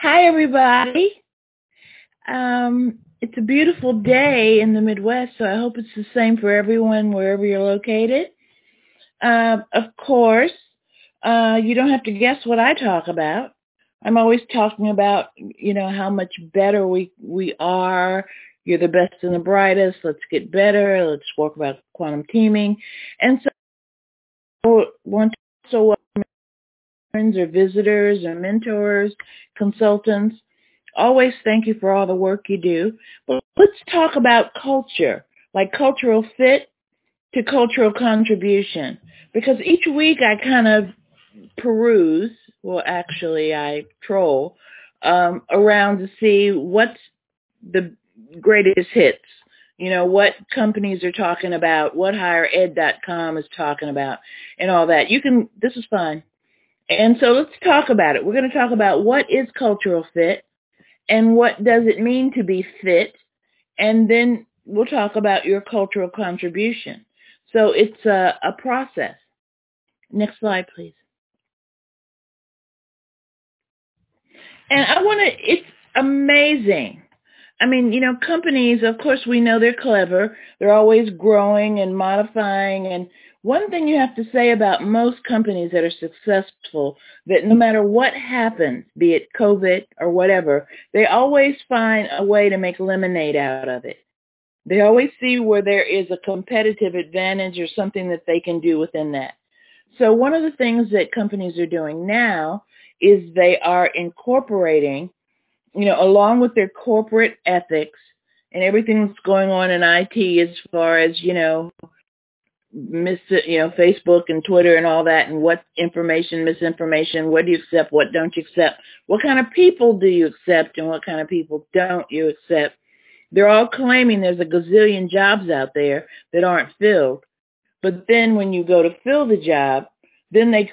Hi, everybody. Um, it's a beautiful day in the Midwest, so I hope it's the same for everyone wherever you're located. Uh, of course, uh, you don't have to guess what I talk about. I'm always talking about, you know, how much better we we are. You're the best and the brightest. Let's get better. Let's talk about quantum teaming. And so, I want to also welcome friends or visitors or mentors, consultants. Always thank you for all the work you do. But let's talk about culture, like cultural fit to cultural contribution. Because each week I kind of peruse, well actually I troll, um, around to see what's the greatest hits. You know, what companies are talking about, what highered.com is talking about, and all that. You can, this is fun. And so let's talk about it. We're going to talk about what is cultural fit and what does it mean to be fit. And then we'll talk about your cultural contribution. So it's a, a process. Next slide, please. And I want to, it's amazing. I mean, you know, companies, of course, we know they're clever. They're always growing and modifying. And one thing you have to say about most companies that are successful, that no matter what happens, be it COVID or whatever, they always find a way to make lemonade out of it. They always see where there is a competitive advantage or something that they can do within that. So one of the things that companies are doing now is they are incorporating, you know, along with their corporate ethics and everything that's going on in IT as far as, you know, mis you know, Facebook and Twitter and all that and what information, misinformation, what do you accept, what don't you accept, what kind of people do you accept and what kind of people don't you accept. They're all claiming there's a gazillion jobs out there that aren't filled. But then when you go to fill the job, then they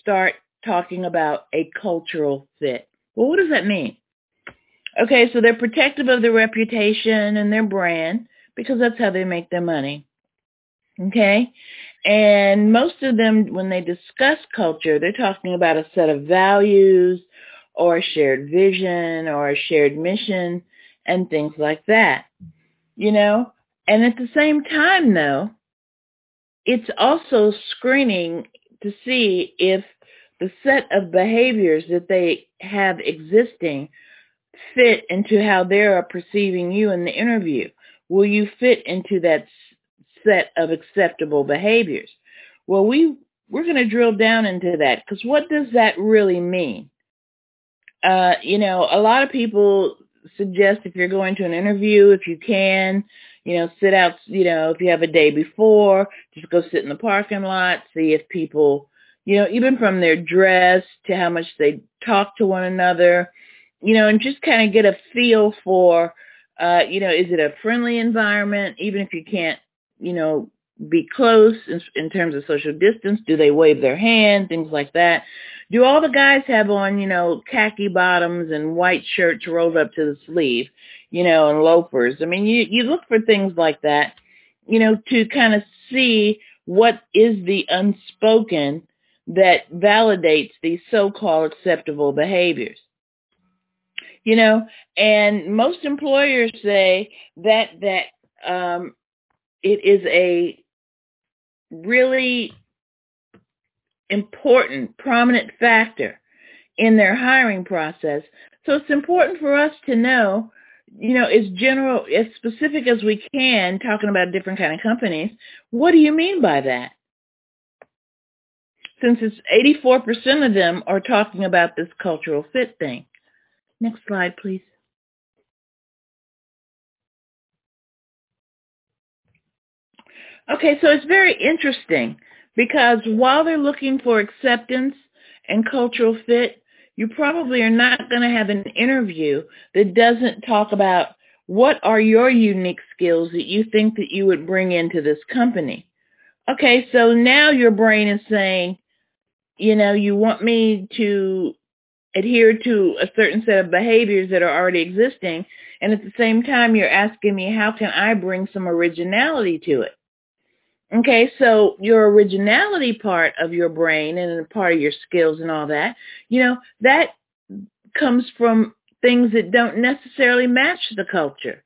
start talking about a cultural fit. Well, what does that mean? Okay, so they're protective of their reputation and their brand because that's how they make their money. Okay? And most of them, when they discuss culture, they're talking about a set of values or a shared vision or a shared mission and things like that. You know? And at the same time, though, it's also screening to see if the set of behaviors that they have existing fit into how they're perceiving you in the interview. Will you fit into that set of acceptable behaviors? Well, we we're going to drill down into that because what does that really mean? Uh, you know, a lot of people suggest if you're going to an interview, if you can, you know, sit out, you know, if you have a day before, just go sit in the parking lot, see if people, you know, even from their dress to how much they talk to one another, you know, and just kind of get a feel for, uh, you know, is it a friendly environment, even if you can't, you know, be close in, in terms of social distance? Do they wave their hand? Things like that. Do all the guys have on, you know, khaki bottoms and white shirts rolled up to the sleeve? you know, and loafers. I mean, you, you look for things like that, you know, to kind of see what is the unspoken that validates these so-called acceptable behaviors. You know, and most employers say that that um, it is a really important, prominent factor in their hiring process. So it's important for us to know you know, as general, as specific as we can, talking about different kind of companies, what do you mean by that? Since it's 84% of them are talking about this cultural fit thing. Next slide, please. Okay, so it's very interesting because while they're looking for acceptance and cultural fit, you probably are not going to have an interview that doesn't talk about what are your unique skills that you think that you would bring into this company. Okay, so now your brain is saying, you know, you want me to adhere to a certain set of behaviors that are already existing. And at the same time, you're asking me, how can I bring some originality to it? Okay, so your originality part of your brain and part of your skills and all that, you know, that comes from things that don't necessarily match the culture.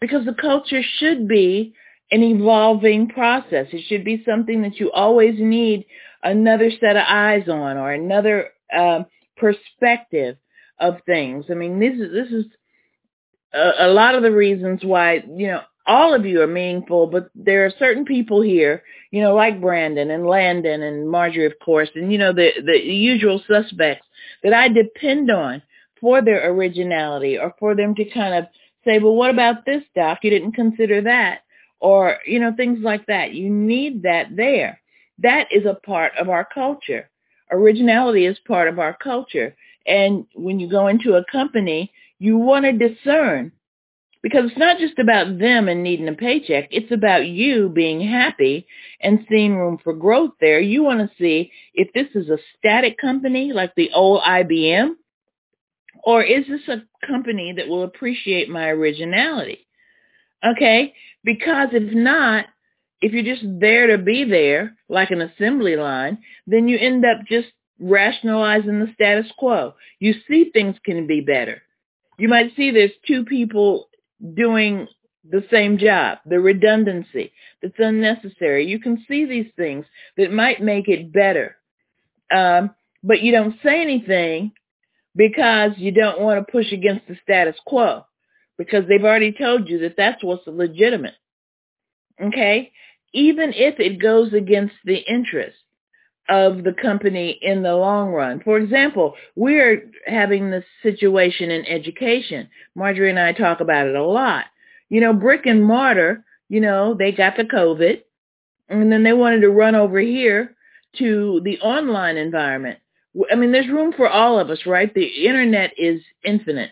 Because the culture should be an evolving process. It should be something that you always need another set of eyes on or another uh, perspective of things. I mean, this is this is a, a lot of the reasons why you know all of you are meaningful, but there are certain people here, you know, like Brandon and Landon and Marjorie, of course, and you know the the usual suspects that I depend on for their originality or for them to kind of say, well, what about this, Doc? You didn't consider that, or you know, things like that. You need that there. That is a part of our culture. Originality is part of our culture. And when you go into a company, you want to discern because it's not just about them and needing a paycheck. It's about you being happy and seeing room for growth there. You want to see if this is a static company like the old IBM, or is this a company that will appreciate my originality? Okay? Because if not, if you're just there to be there, like an assembly line, then you end up just rationalizing the status quo. You see things can be better. You might see there's two people doing the same job, the redundancy that's unnecessary. You can see these things that might make it better. Um, but you don't say anything because you don't want to push against the status quo because they've already told you that that's what's legitimate. Okay? Even if it goes against the interest of the company in the long run. For example, we're having this situation in education. Marjorie and I talk about it a lot. You know, brick and mortar, you know, they got the COVID and then they wanted to run over here to the online environment. I mean, there's room for all of us, right? The internet is infinite.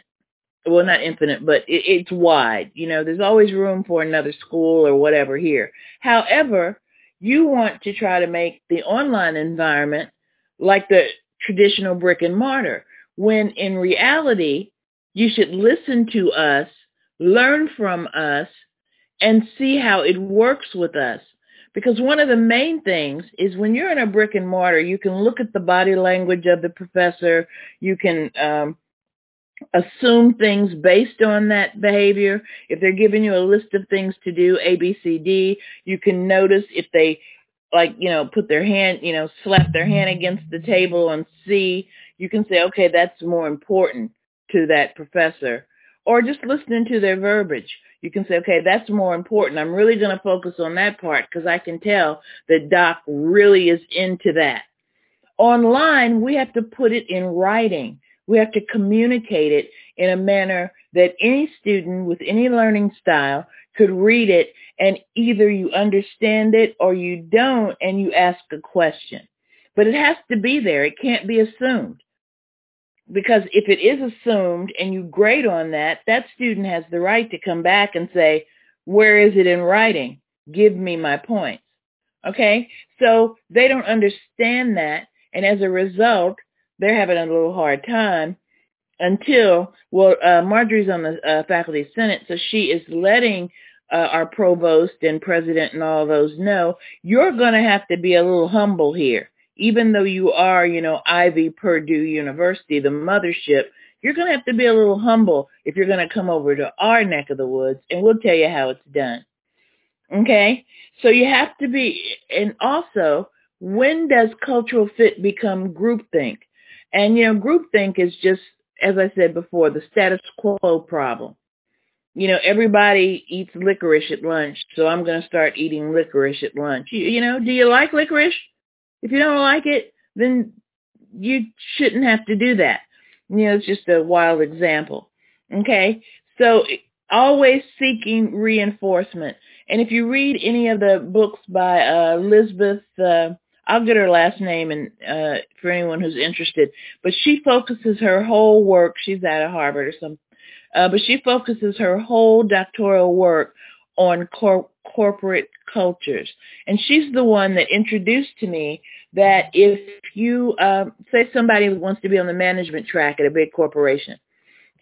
Well, not infinite, but it, it's wide. You know, there's always room for another school or whatever here. However, you want to try to make the online environment like the traditional brick and mortar, when in reality, you should listen to us, learn from us, and see how it works with us. Because one of the main things is when you're in a brick and mortar, you can look at the body language of the professor. You can um, assume things based on that behavior. If they're giving you a list of things to do, A, B, C, D, you can notice if they like, you know, put their hand, you know, slap their hand against the table and see, you can say, okay, that's more important to that professor. Or just listening to their verbiage. You can say, okay, that's more important. I'm really going to focus on that part because I can tell that Doc really is into that. Online, we have to put it in writing. We have to communicate it in a manner that any student with any learning style could read it and either you understand it or you don't and you ask a question. But it has to be there. It can't be assumed. Because if it is assumed and you grade on that, that student has the right to come back and say, where is it in writing? Give me my points. Okay? So they don't understand that. And as a result, they're having a little hard time until, well, uh, Marjorie's on the uh, faculty senate, so she is letting uh, our provost and president and all those know, you're going to have to be a little humble here. Even though you are, you know, Ivy Purdue University, the mothership, you're going to have to be a little humble if you're going to come over to our neck of the woods, and we'll tell you how it's done. Okay? So you have to be, and also, when does cultural fit become groupthink? And, you know, groupthink is just, as I said before, the status quo problem. You know, everybody eats licorice at lunch, so I'm going to start eating licorice at lunch. You, you know, do you like licorice? If you don't like it, then you shouldn't have to do that. You know, it's just a wild example. Okay? So always seeking reinforcement. And if you read any of the books by uh, Elizabeth uh, I'll get her last name and uh, for anyone who's interested. But she focuses her whole work. She's out of Harvard or something. Uh, but she focuses her whole doctoral work on cor- corporate cultures. And she's the one that introduced to me that if you, um, say somebody wants to be on the management track at a big corporation,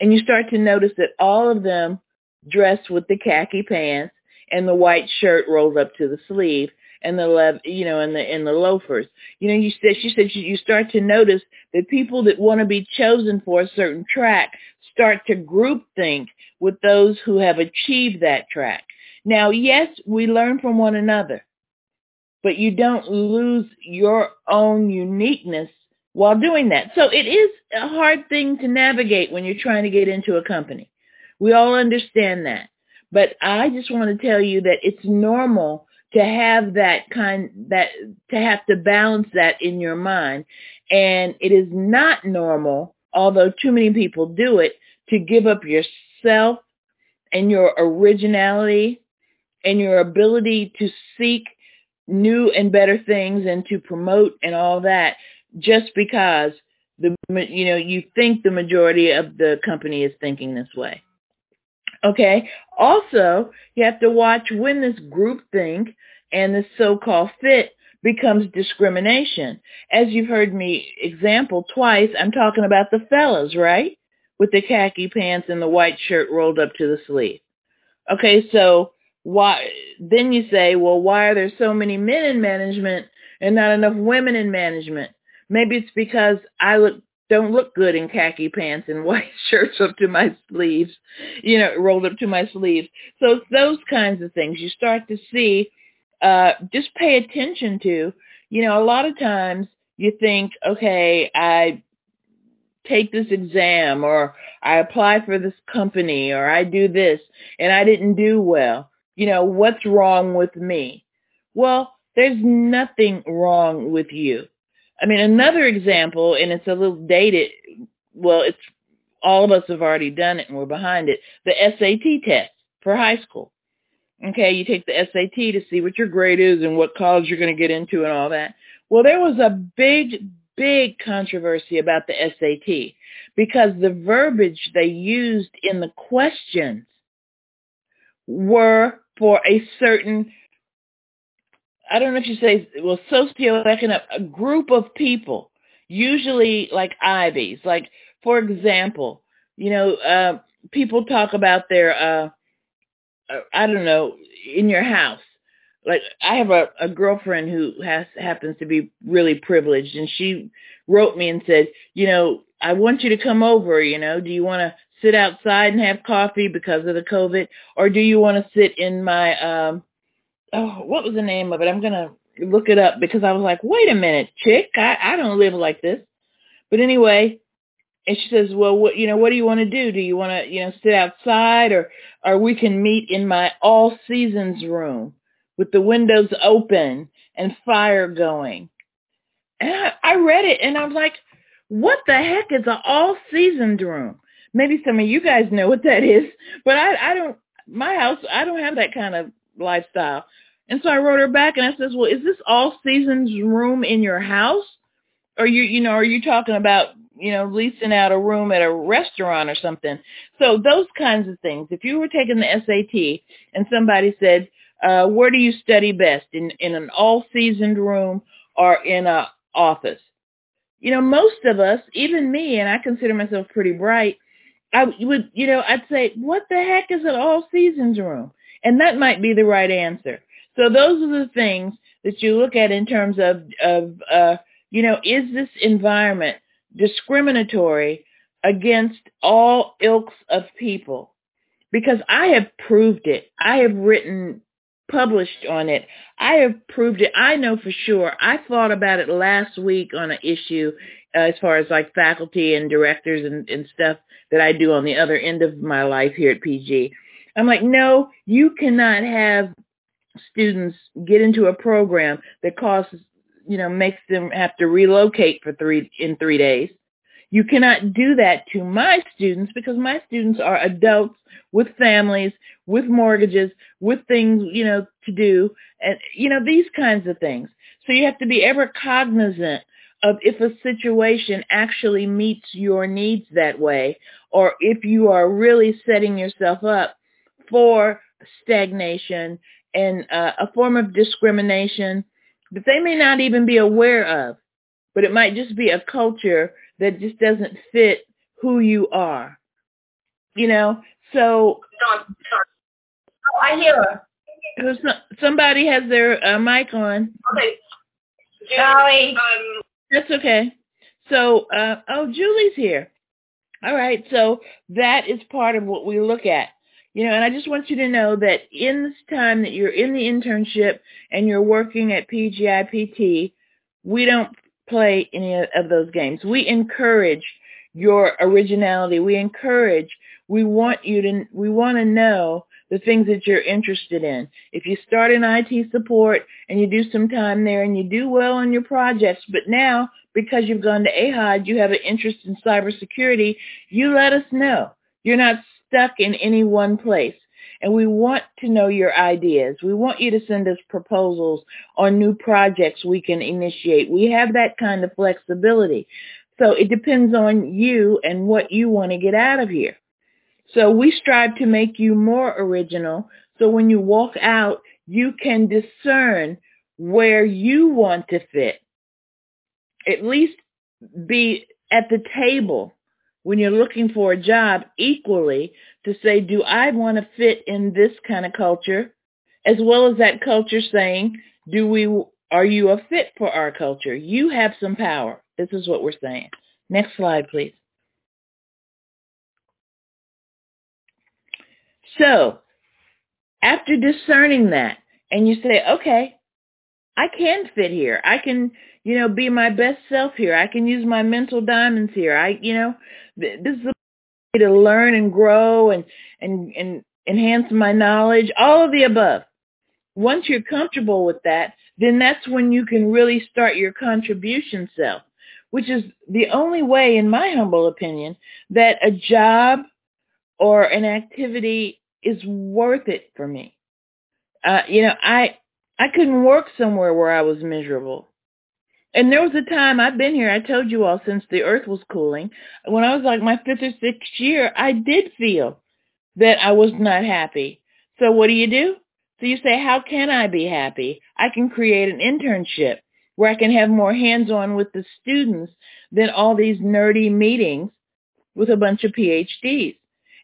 and you start to notice that all of them dress with the khaki pants and the white shirt rolled up to the sleeve, and the lev, you know, and the and the loafers. You know, you said she said you start to notice that people that want to be chosen for a certain track start to group think with those who have achieved that track. Now, yes, we learn from one another, but you don't lose your own uniqueness while doing that. So it is a hard thing to navigate when you're trying to get into a company. We all understand that. But I just want to tell you that it's normal to have that kind that to have to balance that in your mind and it is not normal although too many people do it to give up yourself and your originality and your ability to seek new and better things and to promote and all that just because the you know you think the majority of the company is thinking this way. Okay. Also, you have to watch when this group think and this so-called fit becomes discrimination. As you've heard me example twice, I'm talking about the fellas, right? With the khaki pants and the white shirt rolled up to the sleeve. Okay, so why then you say, well, why are there so many men in management and not enough women in management? Maybe it's because I look don't look good in khaki pants and white shirts up to my sleeves, you know, rolled up to my sleeves. So those kinds of things you start to see, uh, just pay attention to. You know, a lot of times you think, okay, I take this exam or I apply for this company or I do this and I didn't do well. You know, what's wrong with me? Well, there's nothing wrong with you. I mean, another example, and it's a little dated. Well, it's all of us have already done it and we're behind it. The SAT test for high school. Okay, you take the SAT to see what your grade is and what college you're going to get into and all that. Well, there was a big, big controversy about the SAT because the verbiage they used in the questions were for a certain I don't know if you say, well, socioeconomic, a group of people, usually like Ivies. Like, for example, you know, uh, people talk about their, uh, I don't know, in your house. Like, I have a, a girlfriend who has happens to be really privileged, and she wrote me and said, you know, I want you to come over. You know, do you want to sit outside and have coffee because of the COVID, or do you want to sit in my um oh, what was the name of it? I'm gonna look it up because I was like, wait a minute, chick, I, I don't live like this. But anyway, and she says, well, what, you know, what do you want to do? Do you want to, you know, sit outside or, or we can meet in my all seasons room with the windows open and fire going. And I, I read it and I was like, what the heck is an all seasons room? Maybe some of you guys know what that is, but I, I don't, my house, I don't have that kind of lifestyle. And so I wrote her back and I says, well, is this all seasons room in your house? Or you, you know, are you talking about, you know, leasing out a room at a restaurant or something? So those kinds of things. If you were taking the SAT and somebody said, uh, where do you study best? In, in an all seasoned room or in a office? You know, most of us, even me, and I consider myself pretty bright, I would, you know, I'd say, what the heck is an all seasons room? And that might be the right answer. So those are the things that you look at in terms of, of uh, you know, is this environment discriminatory against all ilks of people? Because I have proved it. I have written, published on it. I have proved it. I know for sure. I thought about it last week on an issue uh, as far as like faculty and directors and, and stuff that I do on the other end of my life here at PG. I'm like, no, you cannot have students get into a program that costs, you know, makes them have to relocate for three in three days. You cannot do that to my students because my students are adults with families, with mortgages, with things, you know, to do, and you know these kinds of things. So you have to be ever cognizant of if a situation actually meets your needs that way, or if you are really setting yourself up for stagnation and uh, a form of discrimination that they may not even be aware of, but it might just be a culture that just doesn't fit who you are. You know, so oh, I hear her. Somebody has their uh, mic on. Okay. Golly. Um, That's okay. So, uh, oh, Julie's here. All right. So that is part of what we look at. You know, and I just want you to know that in this time that you're in the internship and you're working at PGIPT, we don't play any of those games. We encourage your originality. We encourage, we want you to, we want to know the things that you're interested in. If you start in IT support and you do some time there and you do well on your projects, but now because you've gone to AHOD, you have an interest in cybersecurity, you let us know. You're not stuck in any one place. And we want to know your ideas. We want you to send us proposals on new projects we can initiate. We have that kind of flexibility. So it depends on you and what you want to get out of here. So we strive to make you more original. So when you walk out, you can discern where you want to fit. At least be at the table when you're looking for a job equally to say, do I want to fit in this kind of culture? As well as that culture saying, do we, are you a fit for our culture? You have some power. This is what we're saying. Next slide, please. So after discerning that and you say, okay, I can fit here. I can, you know, be my best self here. I can use my mental diamonds here. I, you know, this is a way to learn and grow and, and, and enhance my knowledge, all of the above. Once you're comfortable with that, then that's when you can really start your contribution self, which is the only way, in my humble opinion, that a job or an activity is worth it for me. Uh, you know, I I couldn't work somewhere where I was miserable. And there was a time I've been here, I told you all since the earth was cooling, when I was like my fifth or sixth year, I did feel that I was not happy. So what do you do? So you say, how can I be happy? I can create an internship where I can have more hands-on with the students than all these nerdy meetings with a bunch of PhDs.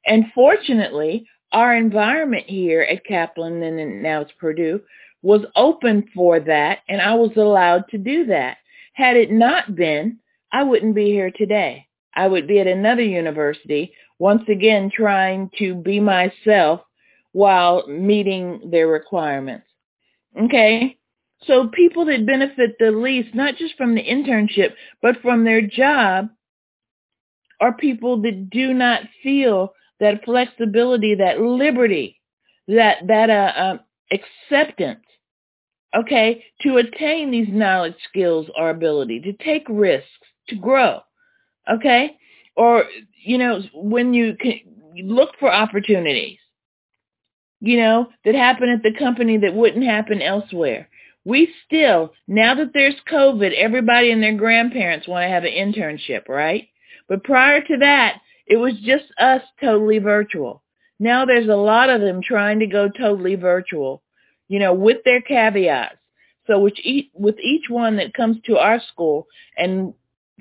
And fortunately, our environment here at Kaplan and now it's Purdue was open for that and I was allowed to do that. Had it not been, I wouldn't be here today. I would be at another university, once again trying to be myself while meeting their requirements. Okay? So people that benefit the least, not just from the internship, but from their job, are people that do not feel that flexibility, that liberty, that that uh, uh, acceptance, okay, to attain these knowledge, skills, or ability, to take risks, to grow, okay, or you know when you can look for opportunities, you know that happen at the company that wouldn't happen elsewhere. We still, now that there's COVID, everybody and their grandparents want to have an internship, right? But prior to that, it was just us totally virtual. Now there's a lot of them trying to go totally virtual, you know, with their caveats. So which each, with each one that comes to our school and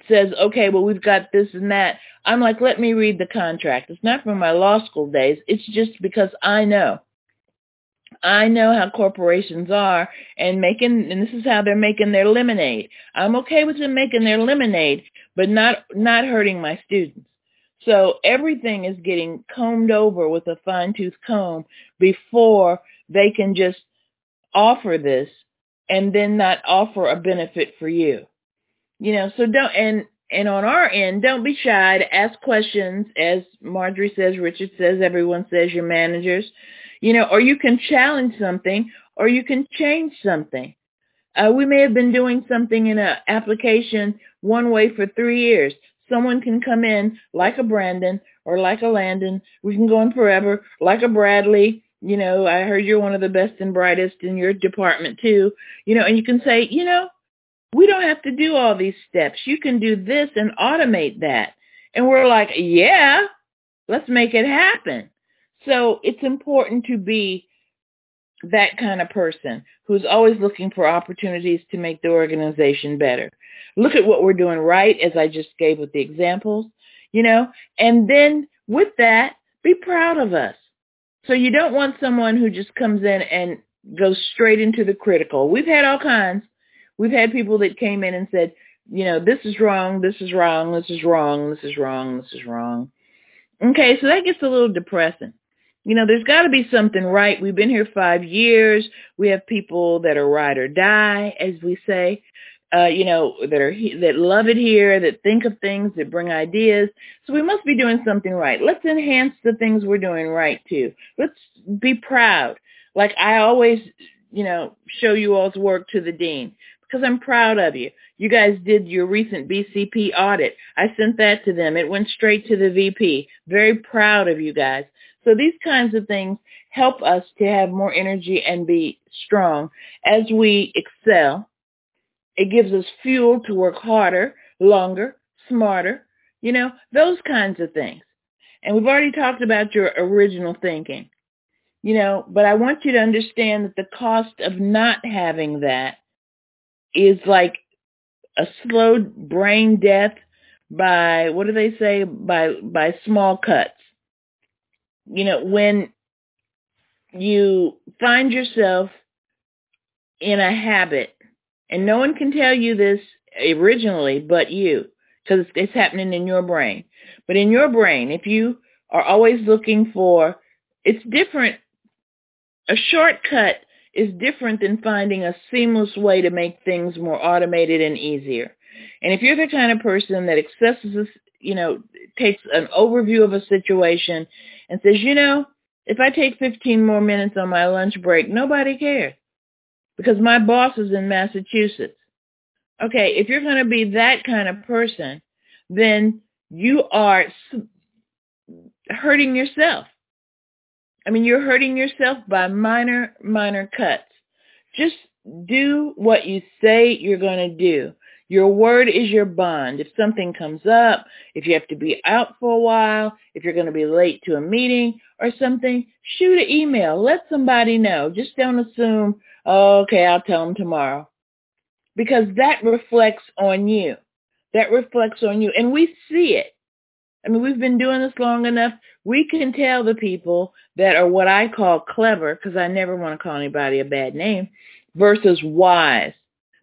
says, okay, well, we've got this and that, I'm like, let me read the contract. It's not from my law school days. It's just because I know. I know how corporations are and making, and this is how they're making their lemonade. I'm okay with them making their lemonade, but not, not hurting my students. So everything is getting combed over with a fine tooth comb before they can just offer this and then not offer a benefit for you. You know, so don't, and, and on our end, don't be shy to ask questions as Marjorie says, Richard says, everyone says, your managers, you know, or you can challenge something or you can change something. Uh, we may have been doing something in an application one way for three years someone can come in like a Brandon or like a Landon. We can go on forever, like a Bradley. You know, I heard you're one of the best and brightest in your department too. You know, and you can say, you know, we don't have to do all these steps. You can do this and automate that. And we're like, yeah, let's make it happen. So it's important to be that kind of person who's always looking for opportunities to make the organization better. Look at what we're doing right, as I just gave with the examples, you know, and then with that, be proud of us. So you don't want someone who just comes in and goes straight into the critical. We've had all kinds. We've had people that came in and said, you know, this is wrong, this is wrong, this is wrong, this is wrong, this is wrong. Okay, so that gets a little depressing. You know, there's got to be something right. We've been here five years. We have people that are ride or die, as we say. Uh, you know, that are that love it here, that think of things, that bring ideas. So we must be doing something right. Let's enhance the things we're doing right too. Let's be proud. Like I always, you know, show you all's work to the dean because I'm proud of you. You guys did your recent BCP audit. I sent that to them. It went straight to the VP. Very proud of you guys. So these kinds of things help us to have more energy and be strong as we excel. It gives us fuel to work harder, longer, smarter, you know, those kinds of things. And we've already talked about your original thinking, you know, but I want you to understand that the cost of not having that is like a slow brain death by what do they say by by small cuts you know when you find yourself in a habit and no one can tell you this originally but you because it's happening in your brain. But in your brain if you are always looking for it's different. A shortcut is different than finding a seamless way to make things more automated and easier. And if you're the kind of person that accesses, you know, takes an overview of a situation and says, you know, if I take 15 more minutes on my lunch break, nobody cares because my boss is in Massachusetts. Okay, if you're going to be that kind of person, then you are hurting yourself I mean, you're hurting yourself by minor, minor cuts. Just do what you say you're going to do. Your word is your bond. If something comes up, if you have to be out for a while, if you're going to be late to a meeting or something, shoot an email. Let somebody know. Just don't assume, oh, okay, I'll tell them tomorrow. Because that reflects on you. That reflects on you. And we see it. I mean, we've been doing this long enough. We can tell the people that are what I call clever, because I never want to call anybody a bad name, versus wise.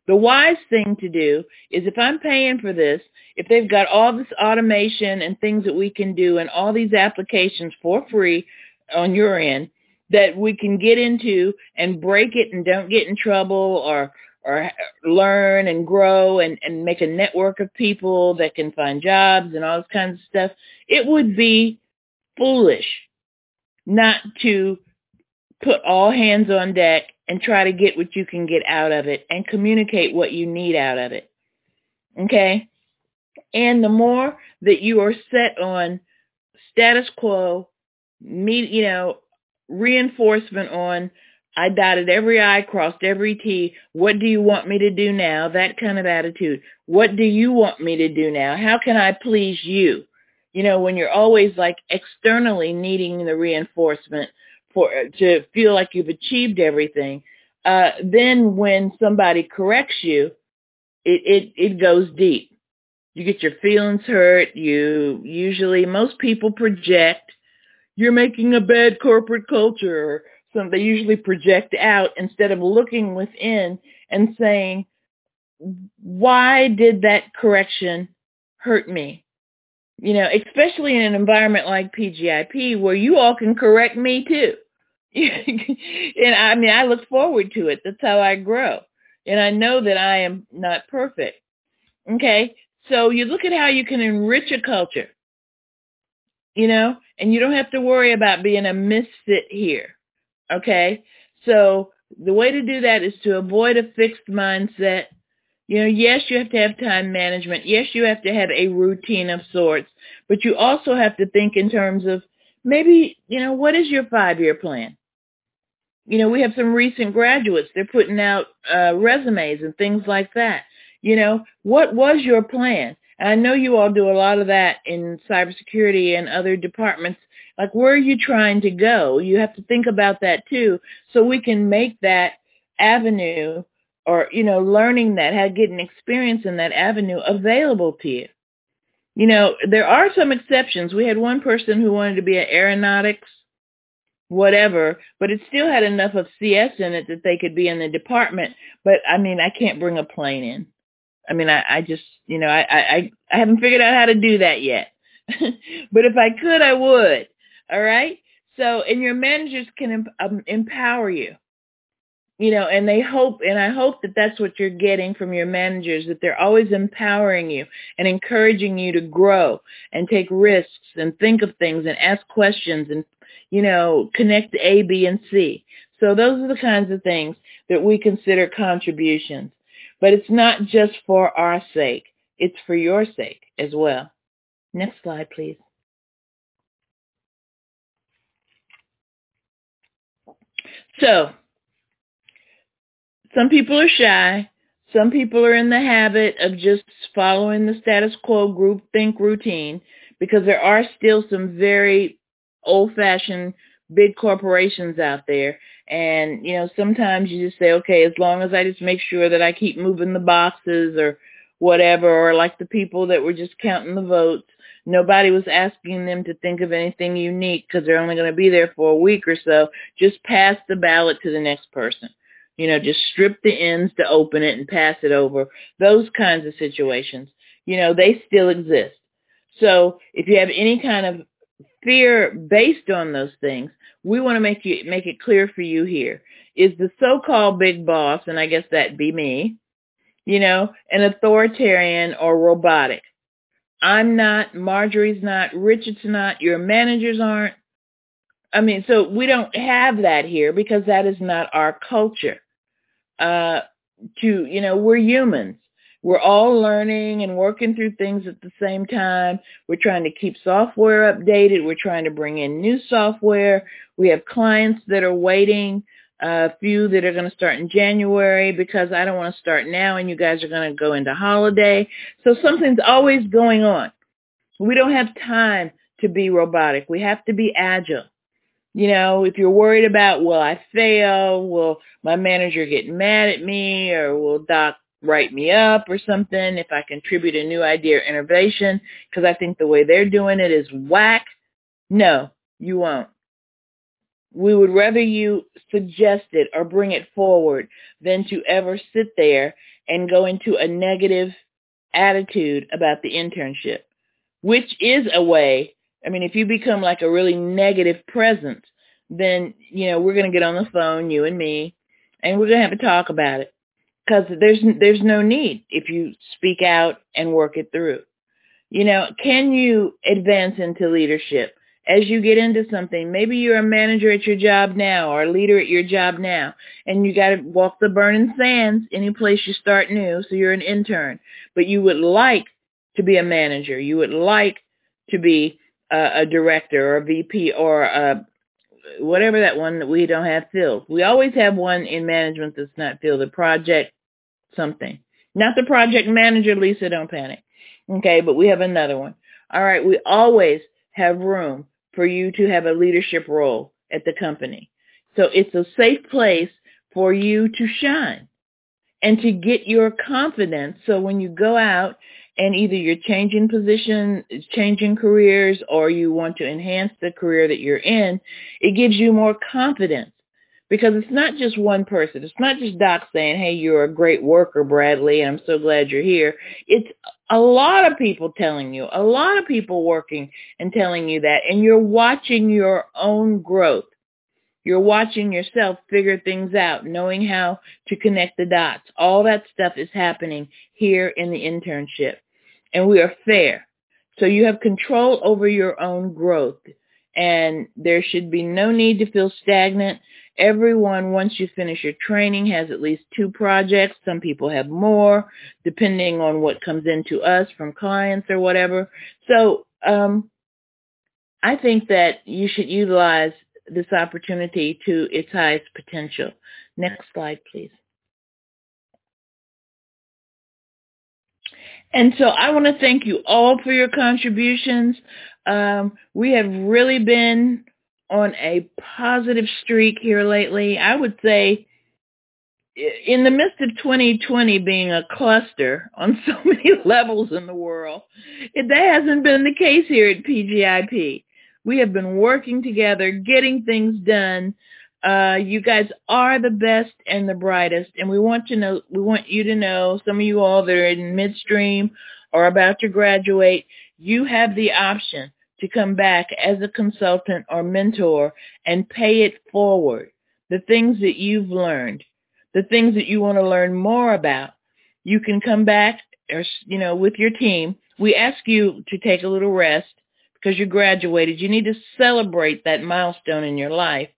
The wise thing to do is if I'm paying for this, if they've got all this automation and things that we can do and all these applications for free on your end that we can get into and break it and don't get in trouble or or learn and grow and, and make a network of people that can find jobs and all this kinds of stuff, it would be foolish not to put all hands on deck and try to get what you can get out of it and communicate what you need out of it. Okay? And the more that you are set on status quo, meet, you know, reinforcement on I dotted every I, crossed every T. What do you want me to do now? That kind of attitude. What do you want me to do now? How can I please you? You know, when you're always like externally needing the reinforcement for to feel like you've achieved everything, uh, then when somebody corrects you, it, it, it goes deep. You get your feelings hurt. You usually, most people project, you're making a bad corporate culture so they usually project out instead of looking within and saying, why did that correction hurt me? You know, especially in an environment like PGIP where you all can correct me too. and I mean, I look forward to it. That's how I grow. And I know that I am not perfect. Okay. So you look at how you can enrich a culture, you know, and you don't have to worry about being a misfit here. Okay. So the way to do that is to avoid a fixed mindset. You know, yes, you have to have time management. Yes, you have to have a routine of sorts, but you also have to think in terms of maybe, you know, what is your five-year plan? You know, we have some recent graduates. They're putting out uh, resumes and things like that. You know, what was your plan? And I know you all do a lot of that in cybersecurity and other departments like, where are you trying to go? You have to think about that too, so we can make that avenue or, you know, learning that, how getting experience in that avenue available to you. You know, there are some exceptions. We had one person who wanted to be an aeronautics, whatever, but it still had enough of CS in it that they could be in the department. But I mean, I can't bring a plane in. I mean, I, I just, you know, I, I, I haven't figured out how to do that yet. but if I could, I would. All right. So, and your managers can um, empower you you know, and they hope, and I hope that that's what you're getting from your managers, that they're always empowering you and encouraging you to grow and take risks and think of things and ask questions and, you know, connect A, B, and C. So those are the kinds of things that we consider contributions. But it's not just for our sake. It's for your sake as well. Next slide, please. So some people are shy. Some people are in the habit of just following the status quo group think routine because there are still some very old fashioned big corporations out there. And, you know, sometimes you just say, okay, as long as I just make sure that I keep moving the boxes or whatever, or like the people that were just counting the votes, nobody was asking them to think of anything unique because they're only going to be there for a week or so. Just pass the ballot to the next person. You know, just strip the ends to open it and pass it over. Those kinds of situations, you know, they still exist. So if you have any kind of fear based on those things, we want to make you make it clear for you here. Is the so-called big boss, and I guess that'd be me, you know, an authoritarian or robotic? I'm not, Marjorie's not, Richard's not, your managers aren't. I mean, so we don't have that here because that is not our culture. Uh, to, you know, we're humans. We're all learning and working through things at the same time. We're trying to keep software updated. We're trying to bring in new software. We have clients that are waiting, a few that are going to start in January because I don't want to start now and you guys are going to go into holiday. So something's always going on. We don't have time to be robotic. We have to be agile. You know, if you're worried about, will I fail? Will my manager get mad at me? Or will Doc write me up or something if I contribute a new idea or innovation because I think the way they're doing it is whack? No, you won't. We would rather you suggest it or bring it forward than to ever sit there and go into a negative attitude about the internship, which is a way I mean, if you become like a really negative presence, then, you know, we're going to get on the phone, you and me, and we're going to have a talk about it because there's, there's no need if you speak out and work it through. You know, can you advance into leadership as you get into something? Maybe you're a manager at your job now or a leader at your job now, and you got to walk the burning sands any place you start new. So you're an intern, but you would like to be a manager. You would like to be a, a director or a VP or a whatever that one that we don't have filled. We always have one in management that's not filled, the project something. Not the project manager, Lisa, don't panic. Okay, but we have another one. All right, we always have room for you to have a leadership role at the company. So it's a safe place for you to shine and to get your confidence. So when you go out and either you're changing position, changing careers, or you want to enhance the career that you're in, it gives you more confidence because it's not just one person. It's not just Doc saying, hey, you're a great worker, Bradley, and I'm so glad you're here. It's a lot of people telling you, a lot of people working and telling you that, and you're watching your own growth. You're watching yourself figure things out, knowing how to connect the dots. All that stuff is happening here in the internship. And we are fair. So you have control over your own growth. And there should be no need to feel stagnant. Everyone, once you finish your training, has at least two projects. Some people have more, depending on what comes into us from clients or whatever. So um, I think that you should utilize this opportunity to its highest potential. Next slide, please. And so I want to thank you all for your contributions. Um, we have really been on a positive streak here lately. I would say in the midst of 2020 being a cluster on so many levels in the world, that hasn't been the case here at PGIP. We have been working together, getting things done. Uh, you guys are the best and the brightest, and we want to know. We want you to know. Some of you all that are in midstream or about to graduate, you have the option to come back as a consultant or mentor and pay it forward. The things that you've learned, the things that you want to learn more about, you can come back or, you know, with your team. We ask you to take a little rest because you graduated. You need to celebrate that milestone in your life.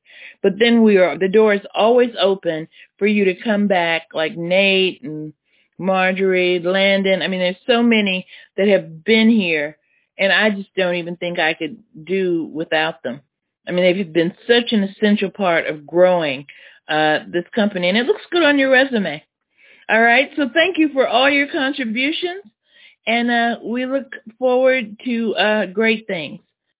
But then we are, the door is always open for you to come back like Nate and Marjorie, Landon. I mean, there's so many that have been here and I just don't even think I could do without them. I mean, they've been such an essential part of growing uh, this company, and it looks good on your resume. All right, so thank you for all your contributions, and uh, we look forward to uh, great things.